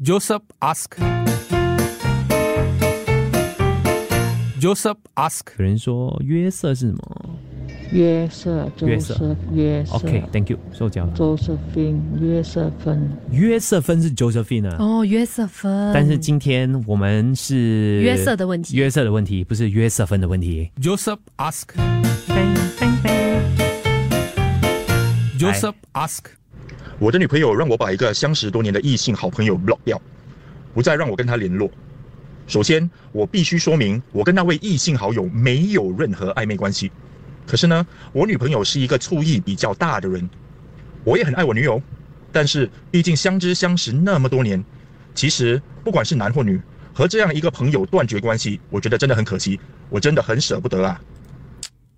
Joseph ask. Joseph ask. 有人说约瑟是什么约瑟，约瑟就是约瑟？OK，Thank、you，受教了。Josephine 约瑟芬，约瑟芬是 Josephine 啊，哦，约瑟芬，但是今天我们是约瑟的问题约瑟的问题不是约瑟芬的问题。Joseph ask. Joseph ask. 我的女朋友让我把一个相识多年的异性好朋友 block 掉，不再让我跟她联络。首先，我必须说明，我跟那位异性好友没有任何暧昧关系。可是呢，我女朋友是一个醋意比较大的人，我也很爱我女友，但是毕竟相知相识那么多年，其实不管是男或女，和这样一个朋友断绝关系，我觉得真的很可惜，我真的很舍不得啊。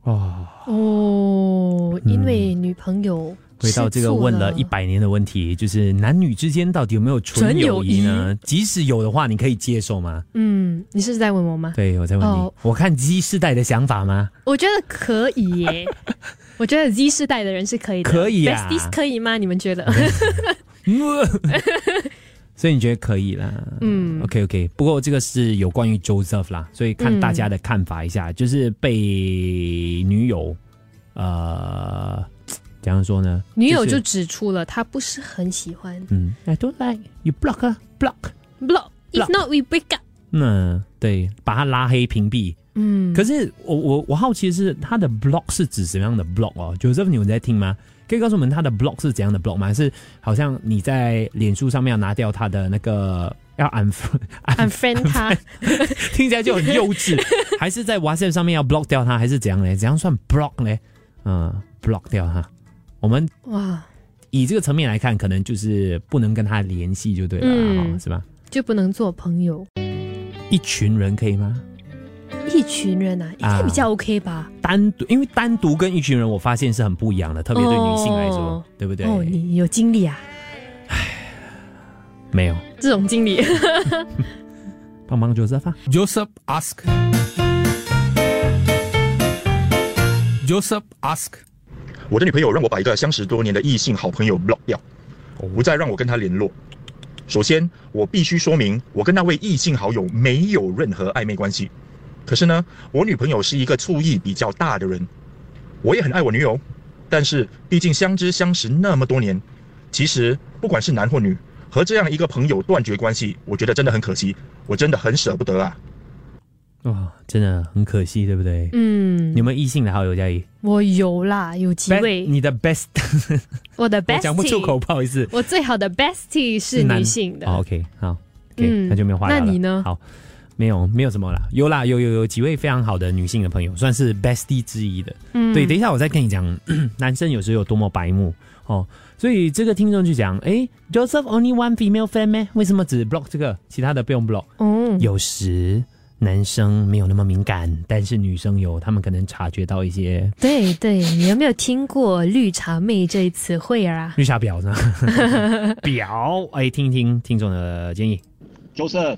哦，哦，因为女朋友回到这个问了一百年的问题，就是男女之间到底有没有纯友谊呢？即使有的话，你可以接受吗？嗯，你是在问我吗？对，我在问你，哦我看 Z 世代的想法吗？我觉得可以耶，我觉得 Z 世代的人是可以的，可以啊 Besties 可以吗？你们觉得？所以你觉得可以啦？嗯，OK OK。不过这个是有关于 Joseph 啦，所以看大家的看法一下，就是被女友呃怎样说呢？女友就指出了她不是很喜欢。嗯，I don't like you block block block. If not, we break up. 那、嗯、对，把他拉黑屏蔽。嗯，可是我我我好奇的是他的 block 是指什么样的 block 哦？Joseph，你们在听吗？可以告诉我们他的 block 是怎样的 block 吗？还是好像你在脸书上面要拿掉他的那个要 unfriend 他，听起来就很幼稚。还是在 WhatsApp 上面要 block 掉他，还是怎样呢？怎样算 block 呢？嗯，block 掉他。我们哇，以这个层面来看，可能就是不能跟他联系就对了，是吧？就不能做朋友。一群人可以吗？一群人啊，应该比较 OK 吧？单独，因为单独跟一群人，我发现是很不一样的，特别对女性来说，哦对不对？哦，你有经历啊？没有，这种经历，帮忙 Joseph 啊 Joseph ask. Joseph ask. 我的女朋友让我把一个相识多年的异性好朋友 block 掉，不再让我跟她联络。首先，我必须说明，我跟那位异性好友没有任何暧昧关系。可是呢，我女朋友是一个醋意比较大的人，我也很爱我女友，但是毕竟相知相识那么多年，其实不管是男或女，和这样一个朋友断绝关系，我觉得真的很可惜，我真的很舍不得啊。哇，真的很可惜，对不对？嗯你，有没有异性的好友嘉怡？我有啦，有几位。你的 best，我的 bestie 讲不出口，不好意思。我最好的 bestie 是女性的。哦 OK，好，OK，、嗯那就没有话聊了。那你呢好，没有，没有什么啦。有啦，有有有几位非常好的女性的朋友，算是 bestie 之一的。嗯对，等一下我再跟你讲，男生有时候有多么白目哦。所以这个听众就讲，哎 j o s e p h only one female friend 咩？为什么只 block 这个，其他的不用 block？嗯，有时男生没有那么敏感，但是女生有，他们可能察觉到一些对对，你有没有听过“绿茶妹”这一词汇啊？绿茶婊呢？婊，哎，听一听听众的建议。Joseph，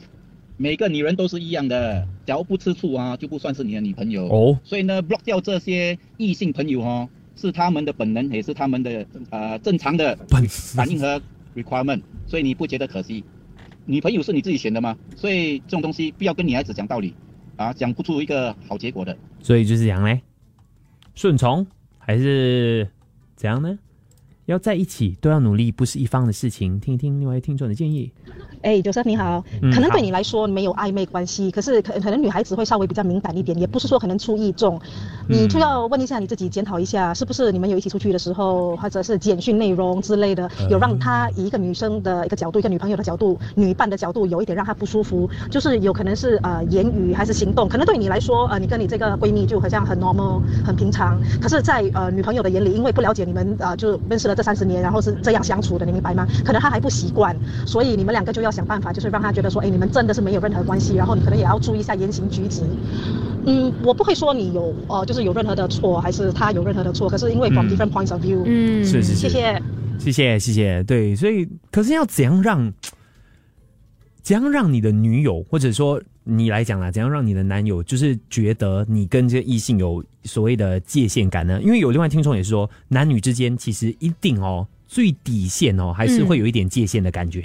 每个女人都是一样的，只要不吃醋啊，就不算是你的女朋友。哦，所以呢，block 掉这些异性朋友哦，是他们的本能，也是他们的呃正常的本反应和 requirement。所以你不觉得可惜？女朋友是你自己选的吗？所以这种东西不要跟女孩子讲道理，啊，讲不出一个好结果的。所以就是这样嘞，顺从还是怎样呢？要在一起都要努力，不是一方的事情。听一听另外听众的建议。哎，Joseph 你好，嗯可能对你来说没有暧昧关系，可是可可能女孩子会稍微比较敏感一点，也不是说可能出意重，你就要问一下你自己，检讨一下，是不是你们有一起出去的时候，或者是简讯内容之类的，有让她以一个女生的一个角度，一个女朋友的角度，女伴的角度，有一点让她不舒服，就是有可能是呃言语还是行动，可能对你来说，呃，你跟你这个闺蜜就好像很 normal 很平常，可是在，呃女朋友的眼里，因为不了解你们呃就认识了这三十年，然后是这样相处的，你明白吗？可能他还不习惯，所以你们两个就要想办法，就是让他觉得说，哎，你们真的是没有任何关系，然后你可能也要注意一下言行举止。嗯，我不会说你有呃，就是有任何的错，还是他有任何的错，可是因为 from 嗯 different points of view，、嗯，是是是，谢谢。谢谢谢谢，对，所以可是要怎样让怎样让你的女友，或者说你来讲啦，怎样让你的男友就是觉得你跟这个异性有所谓的界限感呢？因为有另外听众也是说，男女之间其实一定哦，最底线哦，还是会有一点界限的感觉。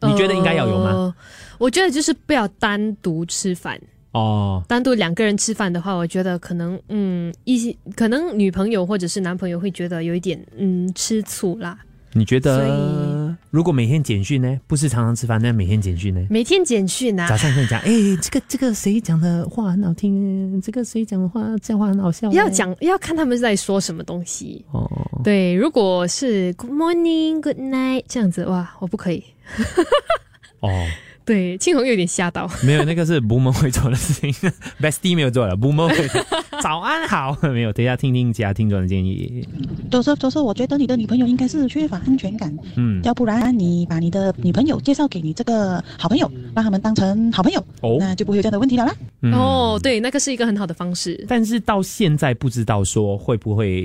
你觉得应该要有吗？呃我觉得就是不要单独吃饭，哦，单独两个人吃饭的话，我觉得可能嗯，一些可能女朋友或者是男朋友会觉得有一点嗯吃醋啦。你觉得如果每天简讯呢？不是常常吃饭，但每天简讯呢？每天简讯啊早，上跟你讲，哎、这个这个谁讲的话很好听，这个谁讲的话讲话很好笑，要讲要看他们在说什么东西。哦，对，如果是 Good morning, Good night 这样子，哇，我不可以。哦，对，庆红有点吓到。没有，那个是 boomer 会做的事情，bestie 没有做了，boomer 会。早安好，没有，等一下听听其他听众的建议。都说都说，我觉得你的女朋友应该是缺乏安全感，嗯，要不然你把你的女朋友介绍给你这个好朋友，让他们当成好朋友，哦，那就不会有这样的问题了啦。嗯哦，对，那个是一个很好的方式。但是到现在不知道说会不会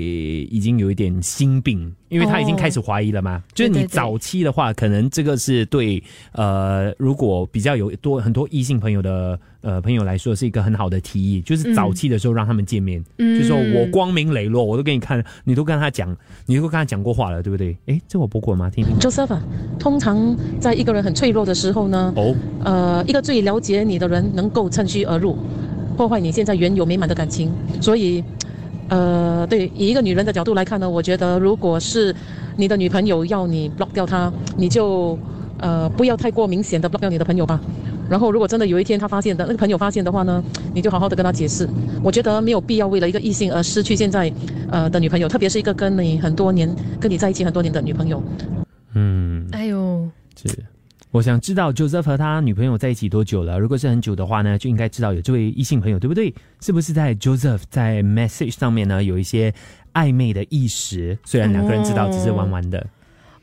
已经有一点心病，因为他已经开始怀疑了嘛。就是你早期的话，可能这个是对呃，如果比较有多很多异性朋友的呃朋友来说，是一个很好的提议，就是早期的时候让他们见面，嗯就说我光明磊落，我都给你看，你都跟他讲，你都跟他讲过话了，对不对？诶，这我不过吗？听听。Joseph，啊通常在一个人很脆弱的时候呢，哦，呃，一个最了解你的人能够趁虚而入，破坏你现在原有美满的感情。所以，呃，对，以一个女人的角度来看呢，我觉得如果是你的女朋友要你 block 掉她，你就呃不要太过明显的 block 掉你的朋友吧。然后，如果真的有一天他发现的那个朋友发现的话呢，你就好好的跟他解释。我觉得没有必要为了一个异性而失去现在呃的女朋友，特别是一个跟你很多年、跟你在一起很多年的女朋友。嗯，哎呦，是。我想知道 Joseph 和他女朋友在一起多久了？如果是很久的话呢，就应该知道有这位异性朋友，对不对？是不是在 Joseph 在 message 上面呢有一些暧昧的意识？虽然两个人知道只是玩玩的，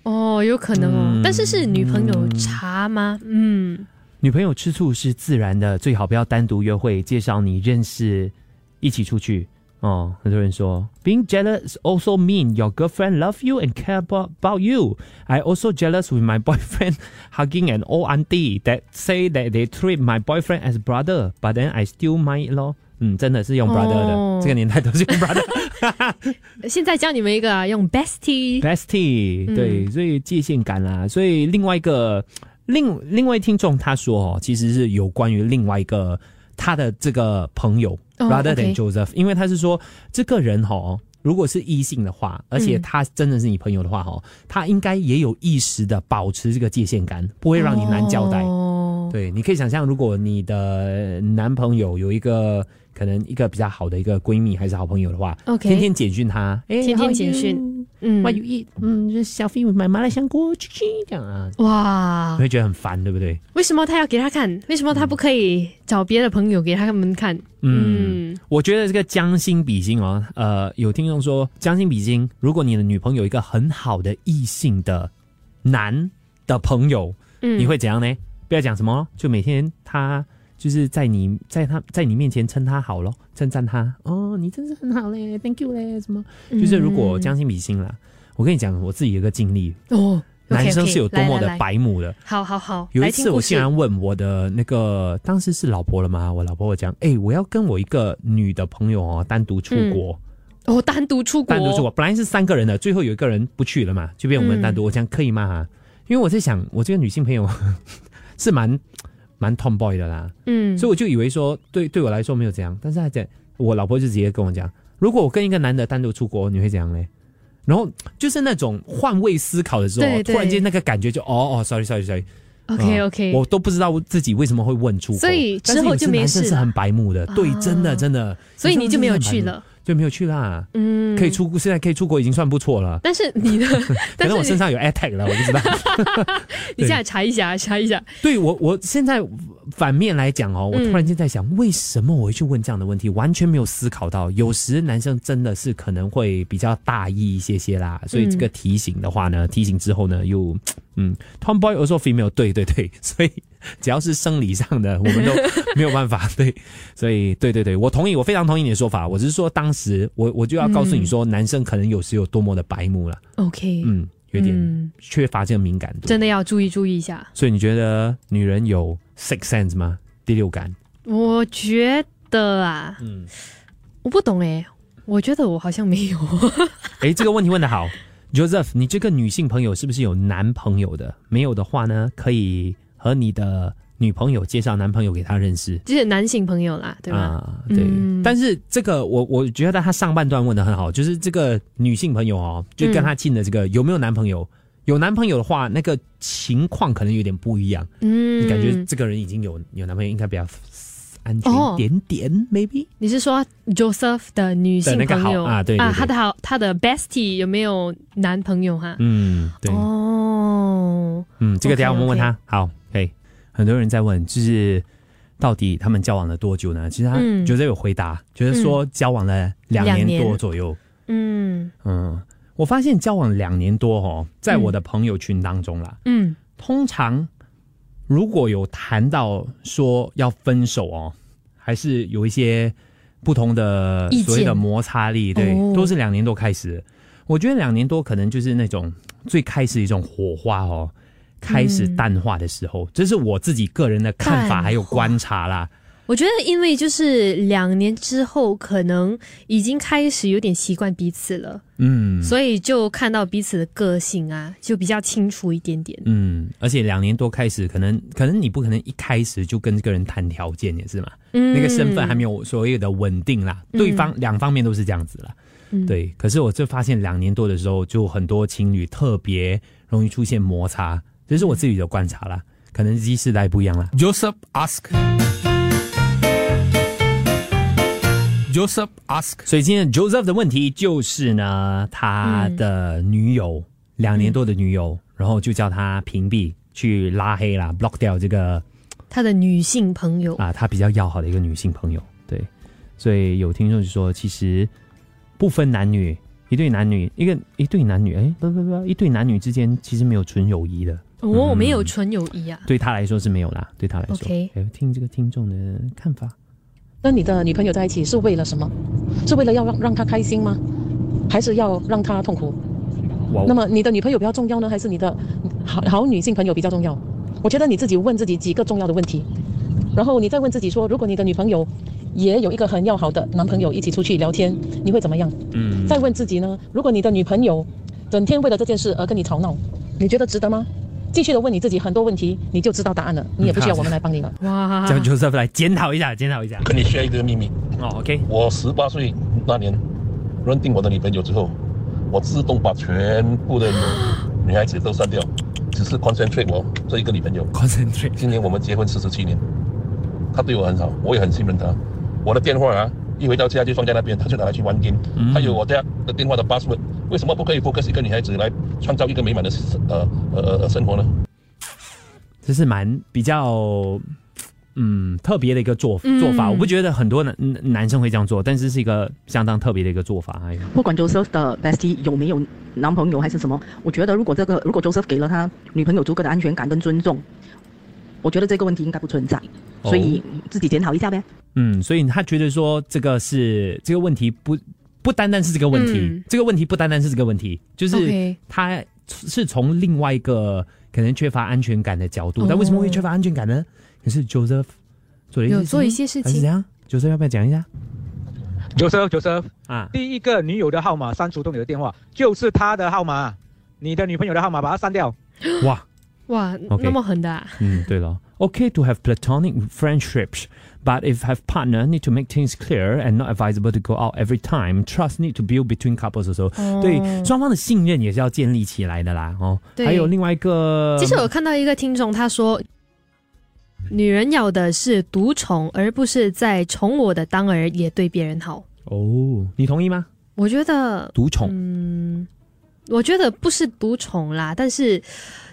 哦，有可能哦，嗯但是是女朋友查吗？嗯，女朋友吃醋是自然的，最好不要单独约会，介绍你认识，一起出去。哦，很多人说，being jealous also mean your girlfriend love you and care about about you. I also jealous with my boyfriend hugging an old auntie that say that they treat my boyfriend as brother, but then I still mind 咯。嗯，真的是用 brother 的，哦这个年代都是用 brother 现在教你们一个啊，用 bestie。bestie，嗯对，所以界限感啦。所以另外一个另另外听众他说哦，其实是有关于另外一个他的这个朋友、哦 rather than Joseph，因为他是说这个人哦。如果是异性的话，而且嗯他真的是你朋友的话，哈、他应该也有意识的保持这个界限感，不会让你难交代。哦，对，你可以想象，如果你的男朋友有一个可能一个比较好的一个闺蜜还是好朋友的话 OK 天天简讯她，哎天天简讯嗯 What you eat？嗯，就是小 e 买麻辣香锅，这样啊，哇你，会觉得很烦，对不对？为什么他要给他看？为什么他不可以找别的朋友给他们看？嗯嗯，我觉得这个将心比心哦，呃，有听众说将心比心，如果你的女朋友一个很好的异性的男的朋友，嗯你会怎样呢？不要讲什么，就每天他就是在你在他在你面前称他好咯，称赞他哦，你真是很好嘞，Thank you 嘞，什么？就是如果将心比心啦，我跟你讲，我自己有一个经历，哦，男生是有多么的白目的。好好好，有一次，我竟然问我的那个当时是老婆了吗？我老婆我讲，哎、我要跟我一个女的朋友哦单独出国，哦，单独出国，单独出国，本来是三个人的，最后有一个人不去了嘛，就变我们单独。我讲可以吗？因为我在想，我这个女性朋友 是蛮蛮 tomboy 的啦，嗯，所以我就以为说对对我来说没有这样，但是他讲，我老婆就直接跟我讲，如果我跟一个男的单独出国，你会怎样嘞？然后就是那种换位思考的时候，对对突然间那个感觉就哦哦，sorry sorry sorry。OK 啊 OK，我都不知道自己为什么会问出口，所以之后就没事是很白目的，对，啊真的真的，所以你就没有去了。就没有去啦。嗯，可以出，现在可以出国已经算不错了。但是你的，可 但是能我身上有 AirTag 了，我不知道。你现在查一下，查一下。对我，我现在反面来讲哦，我嗯突然间在想，为什么我会去问这样的问题？完全没有思考到，有时男生真的是可能会比较大意一些些啦。所以这个提醒的话呢，提醒之后呢，又嗯，Tomboy also female，对对对，所以只要是生理上的，我们都没有办法。对，所以对对对，我同意，我非常同意你的说法。我只是说，当时我我就要告诉你说，男生可能有时有多么的白目了，OK，嗯，有点嗯缺乏这个敏感度。真的要注意注意一下。所以你觉得女人有 six sense 吗？第六感？我觉得啊，嗯，我不懂哎，我觉得我好像没有。哎，这个问题问的好。Joseph，你这个女性朋友是不是有男朋友的？没有的话呢，可以和你的女朋友介绍男朋友给她认识。就是男性朋友啦，对吧？啊，对。嗯但是这个我我觉得他上半段问的很好，就是这个女性朋友哦，就跟他亲的这个、有没有男朋友？有男朋友的话，那个情况可能有点不一样。嗯你感觉这个人已经有有男朋友，应该比较安全哦一点点、m a y b e 你是说 Joseph 的女性朋友好啊对对对他的好，他的 bestie 有没有男朋友哈？嗯，对，哦，嗯，这个等一下我们问他。好，可以。很多人在问，就是到底他们交往了多久呢？其实他嗯觉得有回答，就是说交往了两年两年多左右。嗯嗯，我发现交往两年多哦，在我的朋友群当中啦，嗯。通常如果有谈到说要分手哦，还是有一些不同的所谓的摩擦力，对，哦。都是两年多开始。我觉得两年多可能就是那种最开始一种火花哦，开始淡化的时候，这是我自己个人的看法还有观察啦。我觉得，因为就是两年之后，可能已经开始有点习惯彼此了，嗯所以就看到彼此的个性啊，就比较清楚一点点。嗯，而且两年多开始，可能可能你不可能一开始就跟这个人谈条件，也是嘛。嗯那个身份还没有所谓的稳定啦，嗯对方两方面都是这样子啦。嗯对，可是我就发现两年多的时候，就很多情侣特别容易出现摩擦，这是我自己的观察啦。可能 Z 世代不一样啦。Joseph ask. Joseph ask. 所以今天 Joseph 的问题就是呢，他的女友、两年多的女友，然后就叫他屏蔽、去拉黑啦，block 掉这个他的女性朋友，啊，他比较要好的一个女性朋友。对，所以有听众就说，其实不分男女，一对男女，一个一对男女，哎，不不不，一对男女之间其实没有纯友谊的，哦，嗯没有纯友谊啊。对他来说是没有啦，对他来说。OK 哎听这个听众的看法。跟你的女朋友在一起是为了什么？是为了要让让她开心吗？还是要让她痛苦？那么你的女朋友比较重要呢，还是你的好好女性朋友比较重要？我觉得你自己问自己几个重要的问题，然后你再问自己说，如果你的女朋友也有一个很要好的男朋友一起出去聊天，你会怎么样？嗯再问自己呢，如果你的女朋友整天为了这件事而跟你吵闹，你觉得值得吗？继续的问你自己很多问题，你就知道答案了，你也不需要我们来帮你了。哇叫 Joseph 来检讨一下，检讨一下。跟你 share 一个秘密。哦，OK，我十八岁那年认定我的女朋友之后，我自动把全部的女孩子都删掉，只是 concentrate 我这一个女朋友。concentrate。今年我们结婚四十七年，她对我很好，我也很信任她。我的电话啊，一回到家就放在那边，她就拿来去玩 game。还有我家的电话的 password，为什么不可以 focus 一个女孩子来创造一个美满的呃呃呃生活呢？这是蛮比较嗯特别的一个做嗯做法，我不觉得很多男男生会这样做，但是是一个相当特别的一个做法。哎，不管 Joseph 的 bestie 有没有男朋友还是什么，我觉得如果这个如果 Joseph 给了他女朋友足够的安全感跟尊重，我觉得这个问题应该不存在，所以自己检讨一下呗。嗯，所以他觉得说这个是这个问题不不单单是这个问题，嗯这个问题不单单是这个问题，就是他是从另外一个可能缺乏安全感的角度，哦但为什么会缺乏安全感呢？可是 Joseph 做了一些有做一些事情怎样？Joseph 要不要讲一下？Joseph Joseph 啊，第一个女友的号码删除掉你的电话，就是他的号码，你的女朋友的号码把它删掉。哇，哇那么狠的、啊，嗯，对了，OK to have platonic friendships。But if have partner, need to make things clear and not advisable to go out every time. Trust need to build between couples also. 哦对，双方的信任也是要建立起来的啦。哦，对还有另外一个，其实我看到一个听众他说，女人要的是独宠，而不是在宠我的当儿也对别人好。哦，你同意吗？我觉得独宠，嗯，我觉得不是独宠啦，但是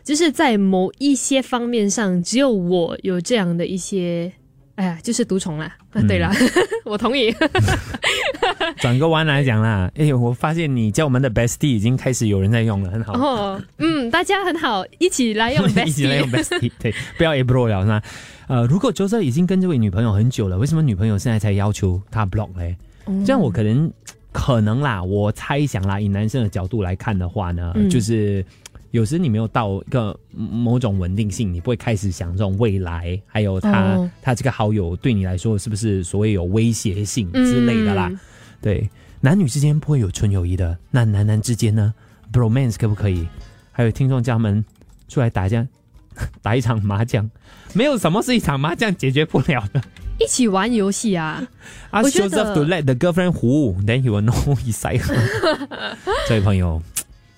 就是在某一些方面上，只有我有这样的一些，哎呀，就是毒虫啦。对啦，我同意。转个弯来讲啦，哎，我发现你叫我们的 bestie 已经开始有人在用了，很好。哦，嗯，大家很好，一起来用 bestie，一起来用 bestie，对，不要 a bro 了是吧？呃，如果 Joseph 已经跟这位女朋友很久了，为什么女朋友现在才要求他 block 嘞？嗯这样我可能可能啦，我猜想啦，以男生的角度来看的话呢，嗯就是有时你没有到一个某种稳定性，你不会开始想这种未来，还有他、哦他这个好友对你来说是不是所谓有威胁性之类的啦？嗯对，男女之间不会有纯友谊的，那男男之间呢？bromance 可不可以？还有听众家们出来打架，打一场麻将，没有什么是一场麻将解决不了的。一起玩游戏啊 我觉 Joseph to let the girlfriend who，then he will know his side。这位朋友，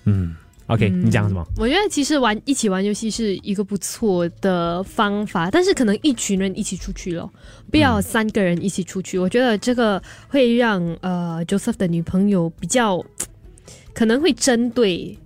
嗯，OK，、嗯你讲什么？我觉得其实玩一起玩游戏是一个不错的方法，但是可能一群人一起出去咯，不要三个人一起出去。我觉得这个会让呃 Joseph 的女朋友比较 可能会针对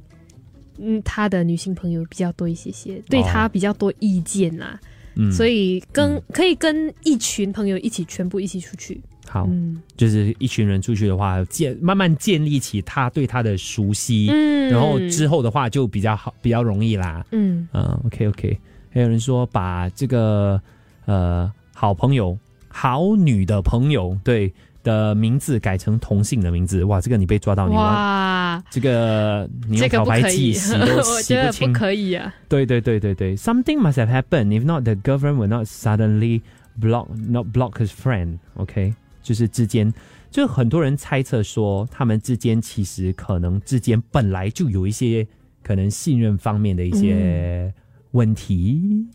嗯他的女性朋友比较多一些些，对他比较多意见啦。嗯。所以跟、可以跟一群朋友一起全部一起出去。好，嗯。就是一群人出去的话，建慢慢建立起他对他的熟悉，嗯。然后之后的话就比较好，比较容易啦。嗯。嗯，OK OK，还有人说把这个呃好朋友、好女的朋友对的名字改成同性的名字，哇，这个你被抓到你哇，哇，这个你这用漂白个不可以，剂洗都我洗觉得不清。可以啊。对对对对对，something must have happened. If not, the government will not suddenly block not block his friend. OK，就是之间，就很多人猜测说，他们之间其实可能之间本来就有一些可能信任方面的一些问题。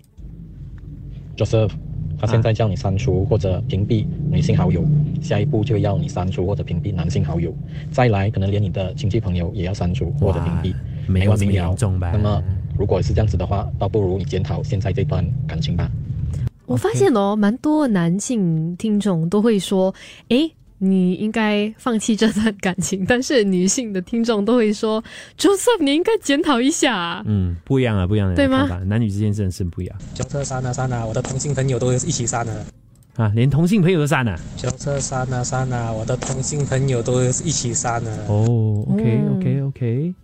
Joseph，他现在叫你删除或者屏蔽女性好友，下一步就要你删除或者屏蔽男性好友，再来可能连你的亲戚朋友也要删除或者屏蔽，没完没了那么如果是这样子的话，倒不如你检讨现在这段感情吧。我发现哦，蛮多男性听众都会说：“诶，你应该放弃这段感情。”但是女性的听众都会说：“Joseph，你应该检讨一下啊。嗯，不一样啊，不一样的对吗，男女之间真的是不一样小车删啊删啊，我的同性朋友都一起删了。啊，连同性朋友都删了。小车删啊删啊，我的同性朋友都一起删了。哦，OK 嗯 OK OK，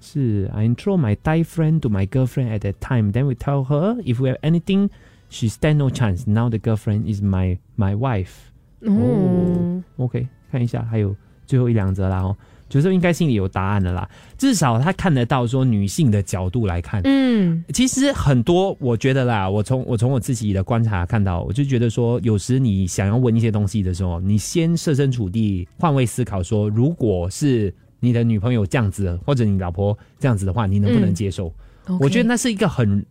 是 I intro my Thai friend to my girlfriend at that time. Then we tell her if we have anything, she stand no chance. Now the girlfriend is my my wife. 嗯哦，OK，看一下，还有最后一两则啦哦，就是应该心里有答案的啦，至少他看得到说女性的角度来看，嗯，其实很多，我觉得啦，我从我从我自己的观察看到，我就觉得说，有时你想要问一些东西的时候，你先设身处地换位思考说，如果是你的女朋友这样子，或者你老婆这样子的话，你能不能嗯接受？我觉得那是一个很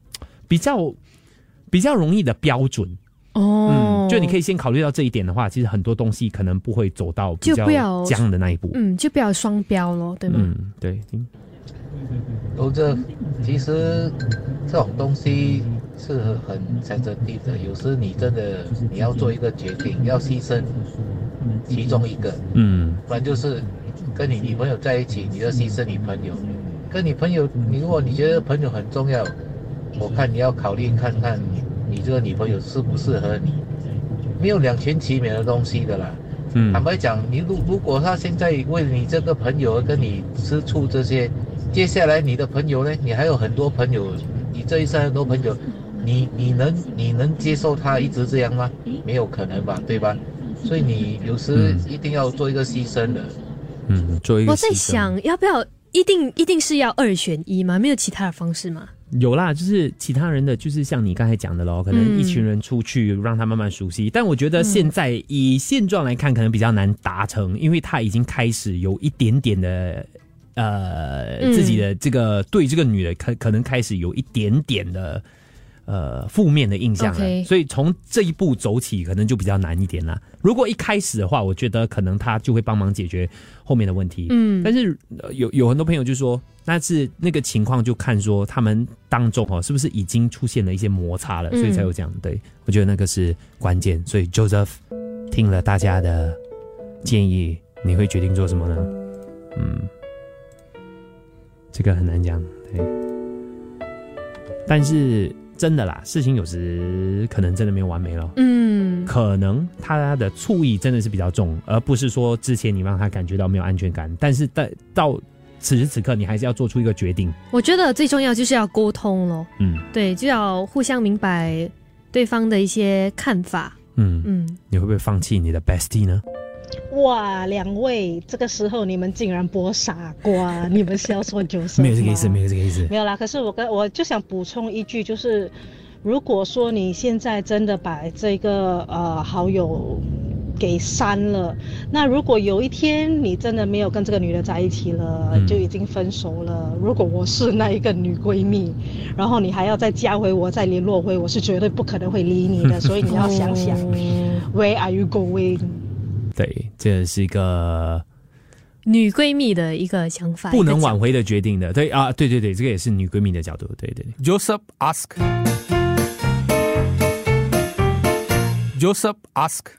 比较比较容易的标准。哦。嗯，就你可以先考虑到这一点的话，其实很多东西可能不会走到比较僵的那一步。嗯，就不要双标咯，对吗？嗯，对，嗯都这其实这种东西是很 sensitive 的，有时你真的你要做一个决定，要牺牲其中一个，嗯不然就是跟你女朋友在一起，你要牺牲你朋友。跟你朋友，你如果你觉得朋友很重要，我看你要考虑看看你这个女朋友适不适合你，没有两全其美的东西的啦。嗯坦白讲，你如如果他现在为了你这个朋友而跟你吃醋这些，接下来你的朋友呢？你还有很多朋友，你这一生很多朋友，你你能你能接受他一直这样吗？没有可能吧，对吧？所以你有时一定要做一个牺牲的。嗯，做一个我在想，要不要一定一定是要二选一吗？没有其他的方式吗？有啦，就是其他人的，就是像你刚才讲的咯，可能嗯一群人出去让他慢慢熟悉。但我觉得现在以现状来看，可能比较难达成，因为他已经开始有一点点的呃、嗯自己的这个对这个女的可可能开始有一点点的呃负面的印象了所以从这一步走起，可能就比较难一点啦。如果一开始的话，我觉得可能他就会帮忙解决后面的问题。嗯但是、呃有有很多朋友就说，那是那个情况就看说他们当中哦，是不是已经出现了一些摩擦了，嗯所以才有这样。对我觉得那个是关键。所以 Joseph 听了大家的建议，你会决定做什么呢？嗯，这个很难讲，对。但是真的啦，事情有时可能真的没有完美了。嗯，可能他的醋意真的是比较重，而不是说之前你让他感觉到没有安全感，但是到到此时此刻，你还是要做出一个决定。我觉得最重要就是要沟通咯。嗯对，就要互相明白对方的一些看法。嗯嗯，你会不会放弃你的 bestie 呢？哇，两位，这个时候你们竟然播傻瓜，你们是要说就是？没有这个意思，没有这个意思。没有啦，可是我跟我就想补充一句，就是如果说你现在真的把这个呃好友给删了。那如果有一天你真的没有跟这个女的在一起了，嗯就已经分手了，如果我是那一个女闺蜜，然后你还要再加回我，再联络回，我是绝对不可能会理你的。所以你要想想，Where are you going？对，这是一个女闺蜜的一个想法，不能挽回的决定的。对啊，对对对，这个也是女闺蜜的角度。对对对 Joseph ask. Joseph ask.